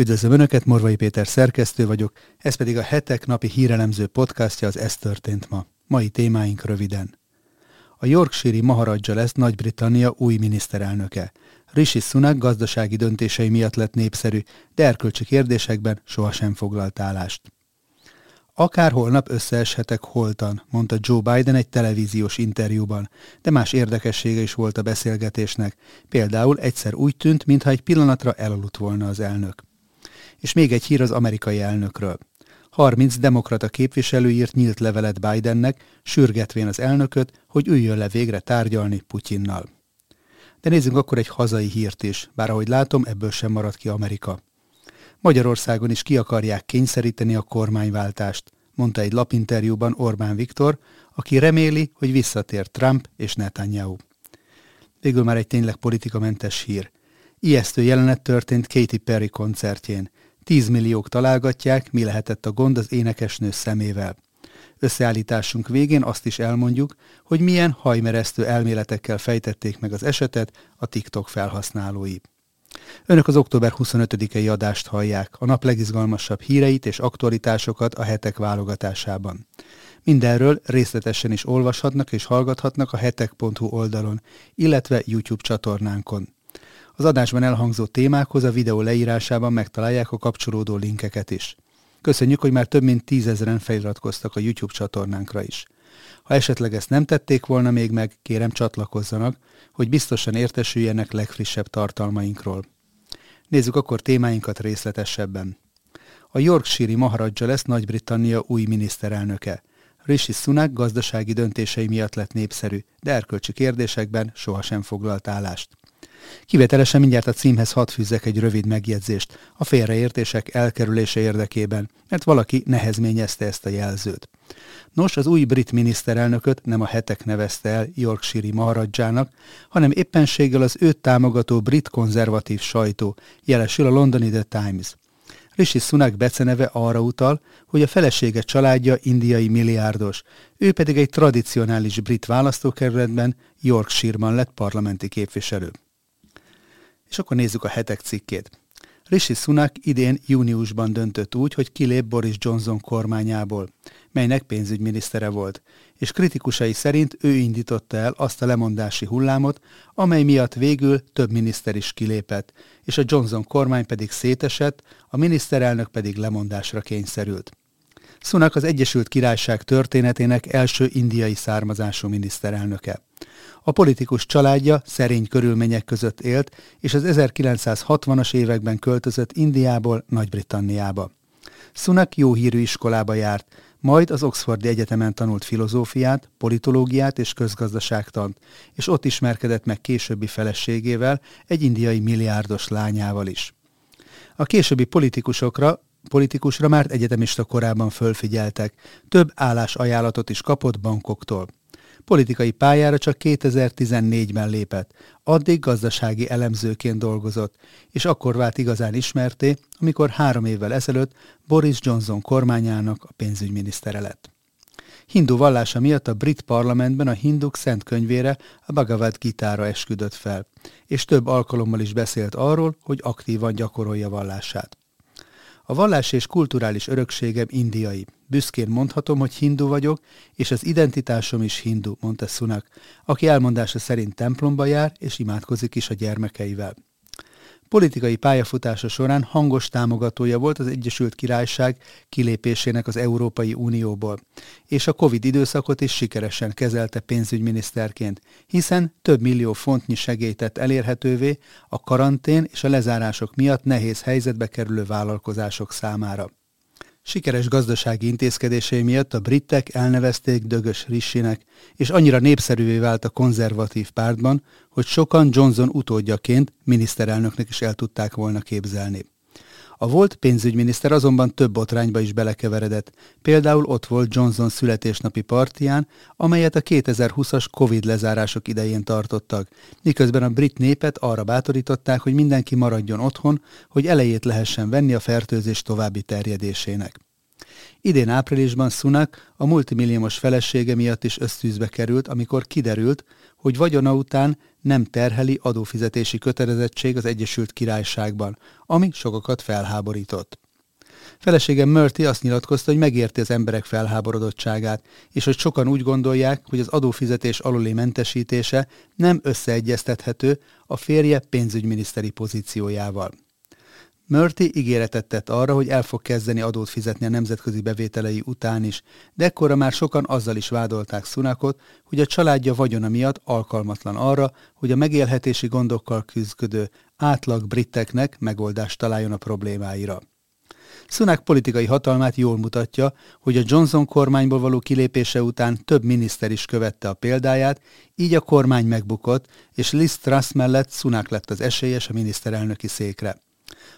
Üdvözlöm Önöket, Morvai Péter szerkesztő vagyok, ez pedig a hetek napi hírelemző podcastja az Ez történt ma. Mai témáink röviden. A Yorkshire Maharadja lesz Nagy-Britannia új miniszterelnöke. Rishi Sunak gazdasági döntései miatt lett népszerű, de erkölcsi kérdésekben sohasem foglalt állást. Akár holnap összeeshetek holtan, mondta Joe Biden egy televíziós interjúban, de más érdekessége is volt a beszélgetésnek. Például egyszer úgy tűnt, mintha egy pillanatra elaludt volna az elnök. És még egy hír az amerikai elnökről. 30 demokrata képviselő írt nyílt levelet Bidennek, sürgetvén az elnököt, hogy üljön le végre tárgyalni Putyinnal. De nézzünk akkor egy hazai hírt is, bár ahogy látom, ebből sem marad ki Amerika. Magyarországon is ki akarják kényszeríteni a kormányváltást, mondta egy lapinterjúban Orbán Viktor, aki reméli, hogy visszatér Trump és Netanyahu. Végül már egy tényleg politikamentes hír. Ijesztő jelenet történt Katy Perry koncertjén. Tízmilliók találgatják, mi lehetett a gond az énekesnő szemével. Összeállításunk végén azt is elmondjuk, hogy milyen hajmeresztő elméletekkel fejtették meg az esetet a TikTok felhasználói. Önök az október 25-i adást hallják, a nap legizgalmasabb híreit és aktualitásokat a hetek válogatásában. Mindenről részletesen is olvashatnak és hallgathatnak a hetek.hu oldalon, illetve YouTube csatornánkon. Az adásban elhangzó témákhoz a videó leírásában megtalálják a kapcsolódó linkeket is. Köszönjük, hogy már több mint tízezeren feliratkoztak a YouTube csatornánkra is. Ha esetleg ezt nem tették volna még meg, kérem csatlakozzanak, hogy biztosan értesüljenek legfrissebb tartalmainkról. Nézzük akkor témáinkat részletesebben. A Yorkshire Maharadja lesz Nagy-Britannia új miniszterelnöke. Rishi Sunak gazdasági döntései miatt lett népszerű, de erkölcsi kérdésekben sohasem foglalt állást. Kivételesen mindjárt a címhez hadd fűzzek egy rövid megjegyzést a félreértések elkerülése érdekében, mert valaki nehezményezte ezt a jelzőt. Nos, az új brit miniszterelnököt nem a hetek nevezte el Yorkshire Maharadzsának, hanem éppenséggel az őt támogató brit konzervatív sajtó, jelesül a londoni The Times. Rishi Sunak beceneve arra utal, hogy a felesége családja indiai milliárdos, ő pedig egy tradicionális brit választókerületben, Yorkshire-ban lett parlamenti képviselő. És akkor nézzük a hetek cikkét. Rishi Sunak idén júniusban döntött úgy, hogy kilép Boris Johnson kormányából, melynek pénzügyminisztere volt, és kritikusai szerint ő indította el azt a lemondási hullámot, amely miatt végül több miniszter is kilépett, és a Johnson kormány pedig szétesett, a miniszterelnök pedig lemondásra kényszerült. Sunak az Egyesült Királyság történetének első indiai származású miniszterelnöke. A politikus családja szerény körülmények között élt, és az 1960-as években költözött Indiából Nagy-Britanniába. Sunak jó hírű iskolába járt, majd az Oxfordi Egyetemen tanult filozófiát, politológiát és közgazdaságtant, és ott ismerkedett meg későbbi feleségével, egy indiai milliárdos lányával is. A későbbi politikusokra politikusra már egyetemista korában fölfigyeltek, több állásajánlatot is kapott bankoktól. Politikai pályára csak 2014-ben lépett, addig gazdasági elemzőként dolgozott, és akkor vált igazán ismerté, amikor három évvel ezelőtt Boris Johnson kormányának a pénzügyminisztere lett. Hindu vallása miatt a brit parlamentben a hinduk szent könyvére, a Bhagavad Gita-ra esküdött fel, és több alkalommal is beszélt arról, hogy aktívan gyakorolja vallását. A vallás és kulturális örökségem indiai. Büszkén mondhatom, hogy hindu vagyok, és az identitásom is hindu, mondta Sunak, aki elmondása szerint templomba jár és imádkozik is a gyermekeivel. Politikai pályafutása során hangos támogatója volt az Egyesült Királyság kilépésének az Európai Unióból, és a Covid időszakot is sikeresen kezelte pénzügyminiszterként, hiszen több millió fontnyi segélyt tett elérhetővé a karantén és a lezárások miatt nehéz helyzetbe kerülő vállalkozások számára. Sikeres gazdasági intézkedései miatt a britek elnevezték Dögös Rissinek, és annyira népszerűvé vált a konzervatív pártban, hogy sokan Johnson utódjaként miniszterelnöknek is el tudták volna képzelni. A volt pénzügyminiszter azonban több botrányba is belekeveredett. Például ott volt Johnson születésnapi partián, amelyet a 2020-as Covid lezárások idején tartottak, miközben a brit népet arra bátorították, hogy mindenki maradjon otthon, hogy elejét lehessen venni a fertőzés további terjedésének. Idén áprilisban Sunak a multimilliómos felesége miatt is összűzbe került, amikor kiderült, hogy vagyona után nem terheli adófizetési kötelezettség az Egyesült Királyságban, ami sokakat felháborított. Feleségem Murty azt nyilatkozta, hogy megérti az emberek felháborodottságát, és hogy sokan úgy gondolják, hogy az adófizetés aluli mentesítése nem összeegyeztethető a férje pénzügyminiszteri pozíciójával. Murty ígéretet tett arra, hogy el fog kezdeni adót fizetni a nemzetközi bevételei után is, de ekkora már sokan azzal is vádolták Sunakot, hogy a családja vagyona miatt alkalmatlan arra, hogy a megélhetési gondokkal küzdködő átlag briteknek megoldást találjon a problémáira. Sunak politikai hatalmát jól mutatja, hogy a Johnson kormányból való kilépése után több miniszter is követte a példáját, így a kormány megbukott, és Liz Truss mellett Sunak lett az esélyes a miniszterelnöki székre.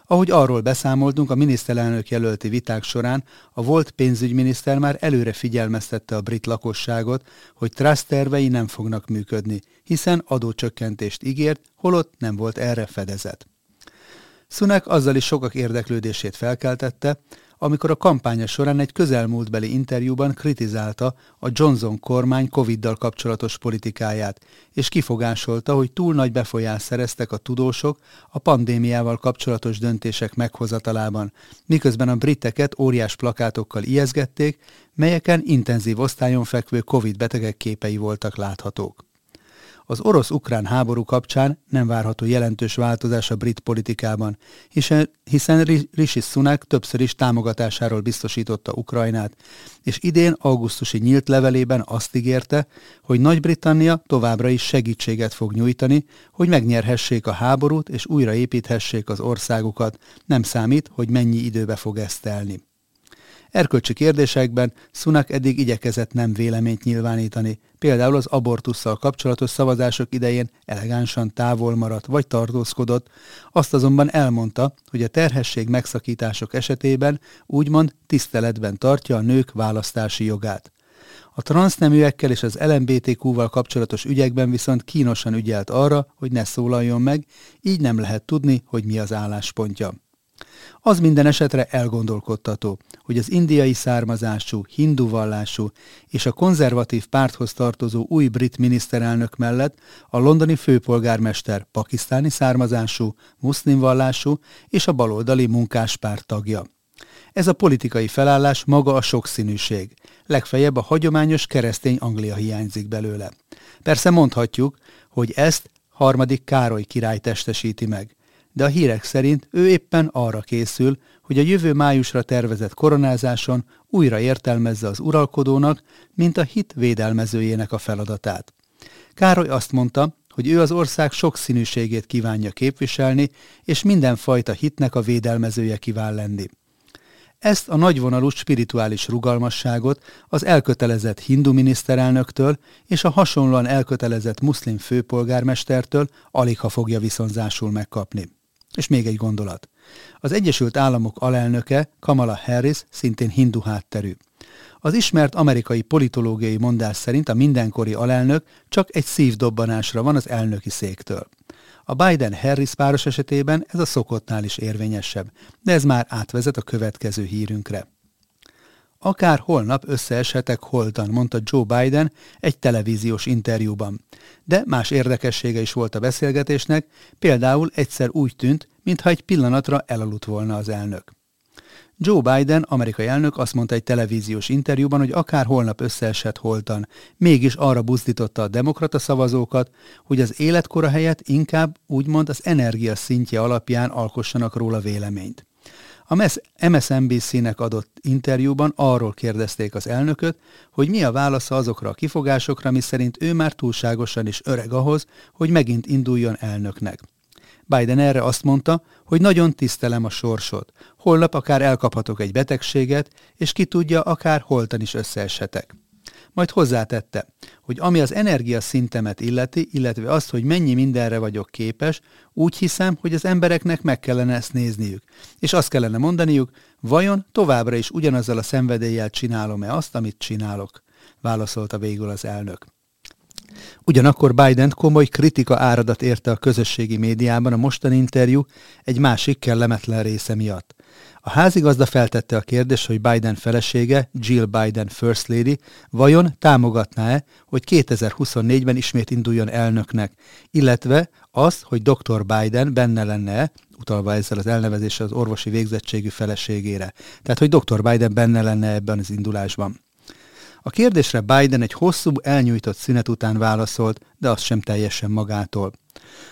Ahogy arról beszámoltunk a miniszterelnök jelölti viták során, a volt pénzügyminiszter már előre figyelmeztette a brit lakosságot, hogy Truss tervei nem fognak működni, hiszen adócsökkentést ígért, holott nem volt erre fedezet. Sunak azzal is sokak érdeklődését felkeltette, amikor a kampánya során egy közelmúltbeli interjúban kritizálta a Johnson kormány Covid-dal kapcsolatos politikáját, és kifogásolta, hogy túl nagy befolyást szereztek a tudósok a pandémiával kapcsolatos döntések meghozatalában, miközben a briteket óriás plakátokkal ijeszgették, melyeken intenzív osztályon fekvő Covid betegek képei voltak láthatók. Az orosz-ukrán háború kapcsán nem várható jelentős változás a brit politikában, hiszen, Rishi Sunak többször is támogatásáról biztosította Ukrajnát, és idén augusztusi nyílt levelében azt ígérte, hogy Nagy-Britannia továbbra is segítséget fog nyújtani, hogy megnyerhessék a háborút és újraépíthessék az országukat, nem számít, hogy mennyi időbe fog ezt telni. Erkölcsi kérdésekben Sunak eddig igyekezett nem véleményt nyilvánítani, például az abortussal kapcsolatos szavazások idején elegánsan távol maradt vagy tartózkodott, azt azonban elmondta, hogy a terhesség megszakítások esetében úgymond tiszteletben tartja a nők választási jogát. A transzneműekkel és az LMBTQ-val kapcsolatos ügyekben viszont kínosan ügyelt arra, hogy ne szólaljon meg, így nem lehet tudni, hogy mi az álláspontja. Az minden esetre elgondolkodtató, hogy az indiai származású, hindu vallású és a konzervatív párthoz tartozó új brit miniszterelnök mellett a londoni főpolgármester pakisztáni származású, muszlim vallású és a baloldali munkáspárt tagja. Ez a politikai felállás maga a sokszínűség. Legfeljebb a hagyományos keresztény Anglia hiányzik belőle. Persze mondhatjuk, hogy ezt harmadik Károly király testesíti meg de a hírek szerint ő éppen arra készül, hogy a jövő májusra tervezett koronázáson újra értelmezze az uralkodónak, mint a hit védelmezőjének a feladatát. Károly azt mondta, hogy ő az ország sokszínűségét kívánja képviselni, és mindenfajta hitnek a védelmezője kíván lenni. Ezt a nagyvonalú spirituális rugalmasságot az elkötelezett hindu miniszterelnöktől és a hasonlóan elkötelezett muszlim főpolgármestertől alig ha fogja viszonzásul megkapni. És még egy gondolat. Az Egyesült Államok alelnöke Kamala Harris szintén hindu hátterű. Az ismert amerikai politológiai mondás szerint a mindenkori alelnök csak egy szívdobbanásra van az elnöki széktől. A Biden-Harris páros esetében ez a szokottnál is érvényesebb, de ez már átvezet a következő hírünkre. Akár holnap összeeshetek holtan, mondta Joe Biden egy televíziós interjúban. De más érdekessége is volt a beszélgetésnek, például egyszer úgy tűnt, mintha egy pillanatra elaludt volna az elnök. Joe Biden, amerikai elnök azt mondta egy televíziós interjúban, hogy akár holnap összeesett holtan, mégis arra buzdította a demokrata szavazókat, hogy az életkora helyett inkább úgymond az energia szintje alapján alkossanak róla véleményt. A MSNBC-nek adott interjúban arról kérdezték az elnököt, hogy mi a válasza azokra a kifogásokra, mi szerint ő már túlságosan is öreg ahhoz, hogy megint induljon elnöknek. Biden erre azt mondta, hogy nagyon tisztelem a sorsot. Holnap akár elkaphatok egy betegséget, és ki tudja, akár holtan is összeeshetek. Majd hozzátette, hogy ami az energia szintemet illeti, illetve azt, hogy mennyi mindenre vagyok képes, úgy hiszem, hogy az embereknek meg kellene ezt nézniük, és azt kellene mondaniuk, vajon továbbra is ugyanazzal a szenvedéllyel csinálom-e azt, amit csinálok, válaszolta végül az elnök. Ugyanakkor Biden komoly kritika áradat érte a közösségi médiában a mostani interjú egy másik kellemetlen része miatt. A házigazda feltette a kérdést, hogy Biden felesége, Jill Biden First Lady, vajon támogatná-e, hogy 2024-ben ismét induljon elnöknek, illetve az, hogy Dr. Biden benne lenne utalva ezzel az elnevezéssel az orvosi végzettségű feleségére. Tehát, hogy Dr. Biden benne lenne ebben az indulásban. A kérdésre Biden egy hosszú, elnyújtott szünet után válaszolt, de az sem teljesen magától.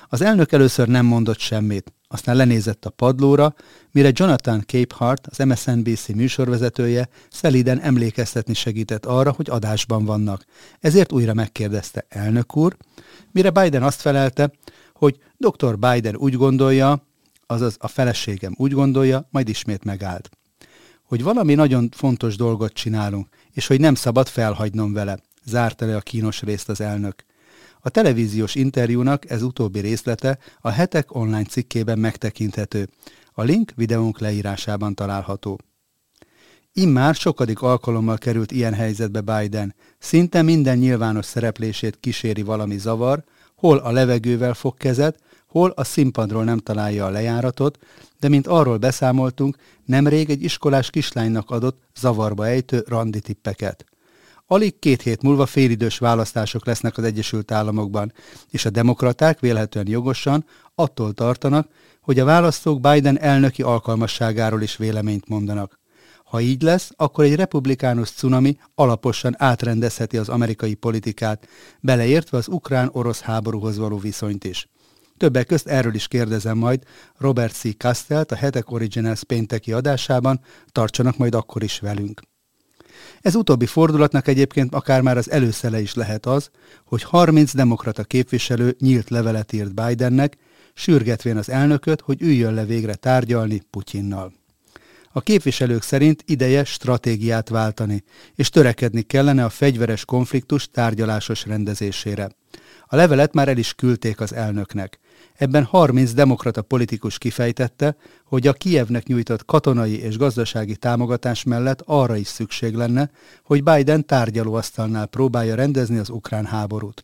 Az elnök először nem mondott semmit, aztán lenézett a padlóra, mire Jonathan Capehart, az MSNBC műsorvezetője szelíden emlékeztetni segített arra, hogy adásban vannak. Ezért újra megkérdezte elnök úr, mire Biden azt felelte, hogy dr. Biden úgy gondolja, azaz a feleségem úgy gondolja, majd ismét megállt. Hogy valami nagyon fontos dolgot csinálunk, és hogy nem szabad felhagynom vele, zárta le a kínos részt az elnök. A televíziós interjúnak ez utóbbi részlete a hetek online cikkében megtekinthető. A link videónk leírásában található. Immár sokadik alkalommal került ilyen helyzetbe Biden. Szinte minden nyilvános szereplését kíséri valami zavar, hol a levegővel fog kezet, hol a színpadról nem találja a lejáratot, de mint arról beszámoltunk, nemrég egy iskolás kislánynak adott zavarba ejtő randi tippeket. Alig két hét múlva félidős választások lesznek az Egyesült Államokban, és a demokraták vélhetően jogosan attól tartanak, hogy a választók Biden elnöki alkalmasságáról is véleményt mondanak. Ha így lesz, akkor egy republikánus cunami alaposan átrendezheti az amerikai politikát, beleértve az ukrán-orosz háborúhoz való viszonyt is. Többek közt erről is kérdezem majd Robert C. Castellt a Hetek Originals pénteki adásában, tartsanak majd akkor is velünk. Ez utóbbi fordulatnak egyébként akár már az előszele is lehet az, hogy 30 demokrata képviselő nyílt levelet írt Bidennek, sürgetvén az elnököt, hogy üljön le végre tárgyalni Putyinnal. A képviselők szerint ideje stratégiát váltani, és törekedni kellene a fegyveres konfliktus tárgyalásos rendezésére. A levelet már el is küldték az elnöknek. Ebben 30 demokrata politikus kifejtette, hogy a Kijevnek nyújtott katonai és gazdasági támogatás mellett arra is szükség lenne, hogy Biden tárgyalóasztalnál próbálja rendezni az ukrán háborút.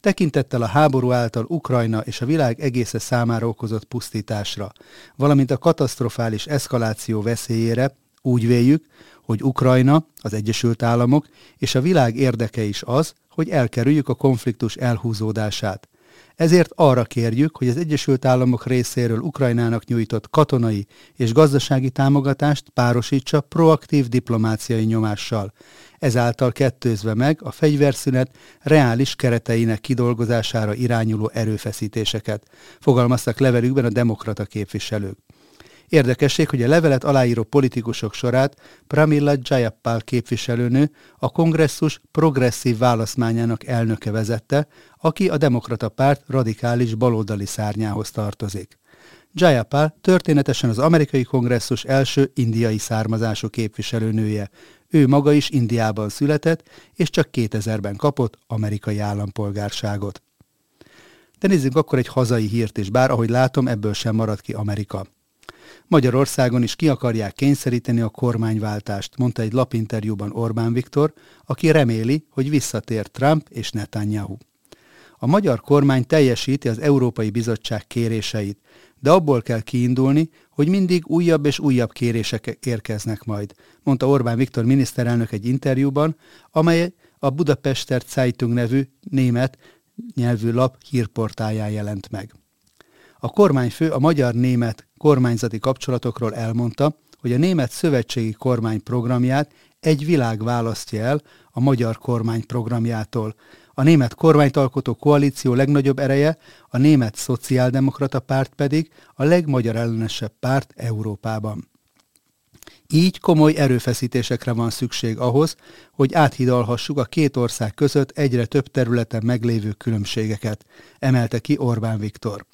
Tekintettel a háború által Ukrajna és a világ egésze számára okozott pusztításra, valamint a katasztrofális eszkaláció veszélyére úgy véljük, hogy Ukrajna, az Egyesült Államok és a világ érdeke is az, hogy elkerüljük a konfliktus elhúzódását. Ezért arra kérjük, hogy az Egyesült Államok részéről Ukrajnának nyújtott katonai és gazdasági támogatást párosítsa proaktív diplomáciai nyomással, ezáltal kettőzve meg a fegyverszünet reális kereteinek kidolgozására irányuló erőfeszítéseket, fogalmaztak levelükben a demokrata képviselők. Érdekesség, hogy a levelet aláíró politikusok sorát Pramila Jayapal képviselőnő a kongresszus progresszív válaszmányának elnöke vezette, aki a demokrata párt radikális baloldali szárnyához tartozik. Jayapal történetesen az amerikai kongresszus első indiai származású képviselőnője. Ő maga is Indiában született, és csak 2000-ben kapott amerikai állampolgárságot. De nézzük akkor egy hazai hírt is, bár ahogy látom, ebből sem marad ki Amerika. Magyarországon is ki akarják kényszeríteni a kormányváltást, mondta egy lapinterjúban Orbán Viktor, aki reméli, hogy visszatér Trump és Netanyahu. A magyar kormány teljesíti az Európai Bizottság kéréseit, de abból kell kiindulni, hogy mindig újabb és újabb kérések érkeznek majd, mondta Orbán Viktor miniszterelnök egy interjúban, amely a Budapester Zeitung nevű német nyelvű lap hírportáján jelent meg. A kormányfő a magyar-német kormányzati kapcsolatokról elmondta, hogy a német szövetségi kormány programját egy világ választja el a magyar kormány programjától. A német kormányt alkotó koalíció legnagyobb ereje, a német szociáldemokrata párt pedig a legmagyar ellenesebb párt Európában. Így komoly erőfeszítésekre van szükség ahhoz, hogy áthidalhassuk a két ország között egyre több területen meglévő különbségeket, emelte ki Orbán Viktor.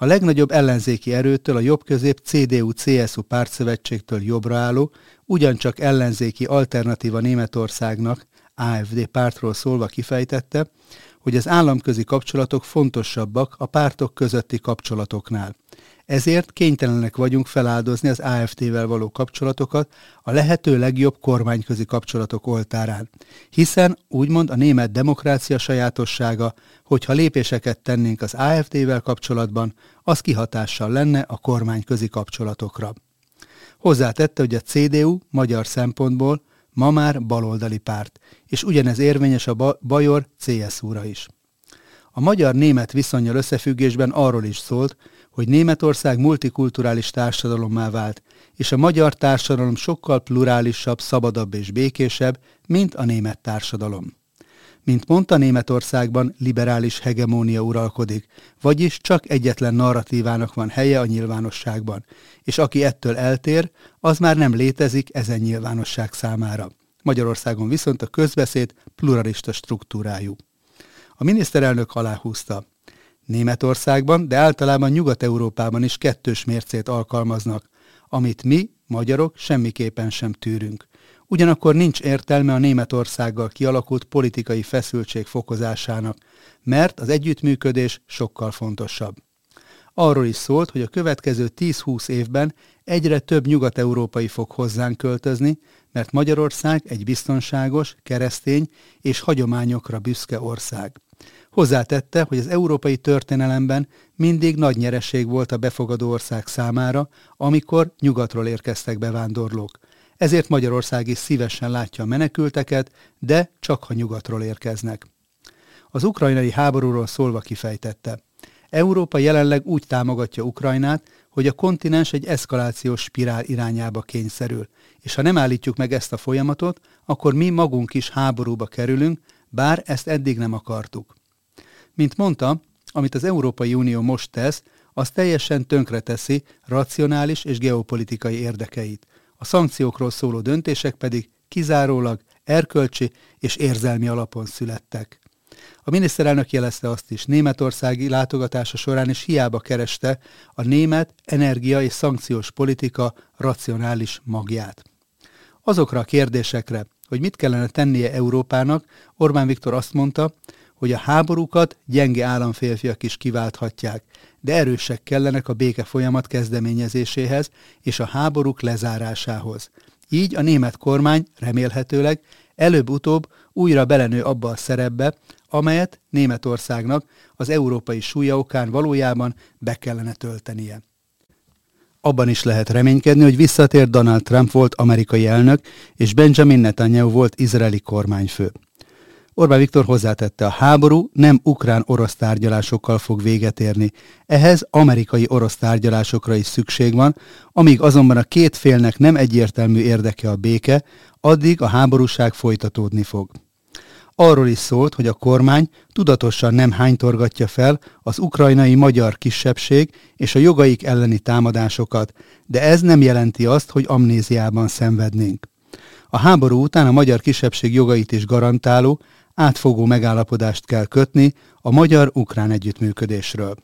A legnagyobb ellenzéki erőtől a jobbközép CDU-CSU pártszövetségtől jobbra álló, ugyancsak ellenzéki alternatíva Németországnak, AFD pártról szólva kifejtette, hogy az államközi kapcsolatok fontosabbak a pártok közötti kapcsolatoknál. Ezért kénytelenek vagyunk feláldozni az AFT-vel való kapcsolatokat a lehető legjobb kormányközi kapcsolatok oltárán. Hiszen úgymond a német demokrácia sajátossága, hogyha lépéseket tennénk az AFD-vel kapcsolatban, az kihatással lenne a kormányközi kapcsolatokra. Hozzátette, hogy a CDU magyar szempontból ma már baloldali párt, és ugyanez érvényes a Bajor CSU-ra is. A magyar-német viszonyal összefüggésben arról is szólt, hogy Németország multikulturális társadalommá vált, és a magyar társadalom sokkal plurálisabb, szabadabb és békésebb, mint a német társadalom. Mint mondta, Németországban liberális hegemónia uralkodik, vagyis csak egyetlen narratívának van helye a nyilvánosságban, és aki ettől eltér, az már nem létezik ezen nyilvánosság számára. Magyarországon viszont a közbeszéd pluralista struktúrájú. A miniszterelnök aláhúzta. Németországban, de általában Nyugat-Európában is kettős mércét alkalmaznak, amit mi, magyarok, semmiképpen sem tűrünk. Ugyanakkor nincs értelme a Németországgal kialakult politikai feszültség fokozásának, mert az együttműködés sokkal fontosabb. Arról is szólt, hogy a következő 10-20 évben egyre több nyugat-európai fog hozzánk költözni, mert Magyarország egy biztonságos, keresztény és hagyományokra büszke ország. Hozzátette, hogy az európai történelemben mindig nagy nyereség volt a befogadó ország számára, amikor nyugatról érkeztek bevándorlók. Ezért Magyarország is szívesen látja a menekülteket, de csak ha nyugatról érkeznek. Az ukrajnai háborúról szólva kifejtette. Európa jelenleg úgy támogatja Ukrajnát, hogy a kontinens egy eszkalációs spirál irányába kényszerül, és ha nem állítjuk meg ezt a folyamatot, akkor mi magunk is háborúba kerülünk, bár ezt eddig nem akartuk. Mint mondta, amit az Európai Unió most tesz, az teljesen tönkreteszi racionális és geopolitikai érdekeit. A szankciókról szóló döntések pedig kizárólag erkölcsi és érzelmi alapon születtek. A miniszterelnök jelezte azt is, németországi látogatása során is hiába kereste a német energia és szankciós politika racionális magját. Azokra a kérdésekre, hogy mit kellene tennie Európának, Orbán Viktor azt mondta, hogy a háborúkat gyenge államférfiak is kiválthatják, de erősek kellenek a béke folyamat kezdeményezéséhez és a háborúk lezárásához. Így a német kormány remélhetőleg előbb-utóbb újra belenő abba a szerepbe, amelyet Németországnak az európai súlya okán valójában be kellene töltenie. Abban is lehet reménykedni, hogy visszatér Donald Trump volt amerikai elnök, és Benjamin Netanyahu volt izraeli kormányfő. Orbán Viktor hozzátette, a háború nem ukrán-orosz tárgyalásokkal fog véget érni. Ehhez amerikai-orosz tárgyalásokra is szükség van, amíg azonban a két félnek nem egyértelmű érdeke a béke, addig a háborúság folytatódni fog. Arról is szólt, hogy a kormány tudatosan nem hánytorgatja fel az ukrajnai magyar kisebbség és a jogaik elleni támadásokat, de ez nem jelenti azt, hogy amnéziában szenvednénk. A háború után a magyar kisebbség jogait is garantáló, átfogó megállapodást kell kötni a magyar-ukrán együttműködésről.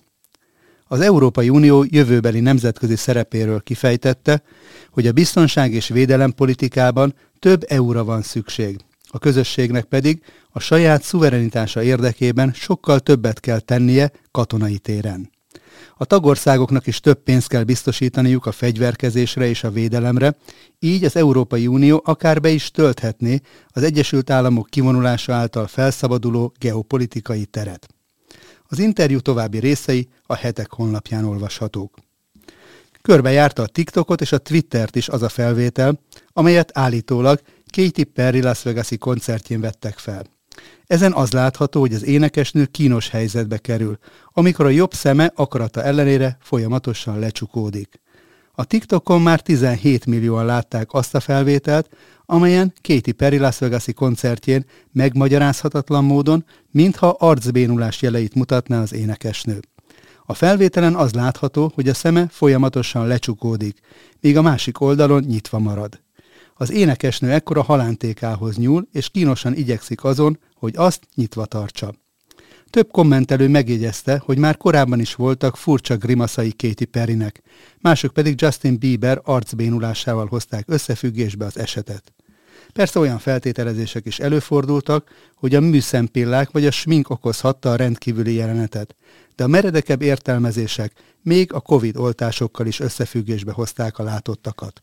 Az Európai Unió jövőbeli nemzetközi szerepéről kifejtette, hogy a biztonság és védelem politikában több EU-ra van szükség. A közösségnek pedig a saját szuverenitása érdekében sokkal többet kell tennie katonai téren. A tagországoknak is több pénzt kell biztosítaniuk a fegyverkezésre és a védelemre, így az Európai Unió akár be is tölthetné az Egyesült Államok kivonulása által felszabaduló geopolitikai teret. Az interjú további részei a hetek honlapján olvashatók. Körbejárta a TikTokot és a Twittert is az a felvétel, amelyet állítólag Katy Perry Las Vegas-i koncertjén vettek fel. Ezen az látható, hogy az énekesnő kínos helyzetbe kerül, amikor a jobb szeme akarata ellenére folyamatosan lecsukódik. A TikTokon már 17 millióan látták azt a felvételt, amelyen Katy Perry Las Vegas-i koncertjén megmagyarázhatatlan módon, mintha arcbénulás jeleit mutatná az énekesnő. A felvételen az látható, hogy a szeme folyamatosan lecsukódik, míg a másik oldalon nyitva marad. Az énekesnő ekkor a halántékához nyúl, és kínosan igyekszik azon, hogy azt nyitva tartsa. Több kommentelő megjegyezte, hogy már korábban is voltak furcsa grimaszai Katy Perrynek, mások pedig Justin Bieber arcbénulásával hozták összefüggésbe az esetet. Persze olyan feltételezések is előfordultak, hogy a műszempillák vagy a smink okozhatta a rendkívüli jelenetet, de a meredekebb értelmezések még a Covid oltásokkal is összefüggésbe hozták a látottakat.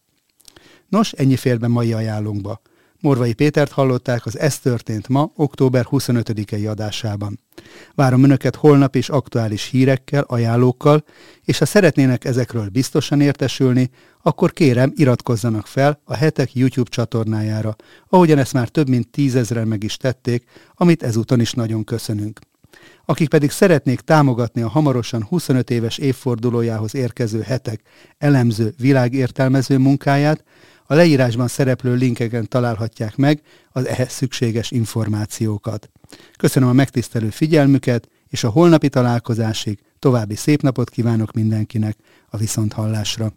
Nos, ennyi fér be mai ajánlónkba. Morvai Pétert hallották az Ez történt ma, október 25-i adásában. Várom Önöket holnap is aktuális hírekkel, ajánlókkal, és ha szeretnének ezekről biztosan értesülni, akkor kérem iratkozzanak fel a hetek YouTube csatornájára, ahogyan ezt már több mint tízezren meg is tették, amit ezúton is nagyon köszönünk. Akik pedig szeretnék támogatni a hamarosan 25 éves évfordulójához érkező hetek elemző, világértelmező munkáját, a leírásban szereplő linkeken találhatják meg az ehhez szükséges információkat. Köszönöm a megtisztelő figyelmüket, és a holnapi találkozásig további szép napot kívánok mindenkinek a viszonthallásra.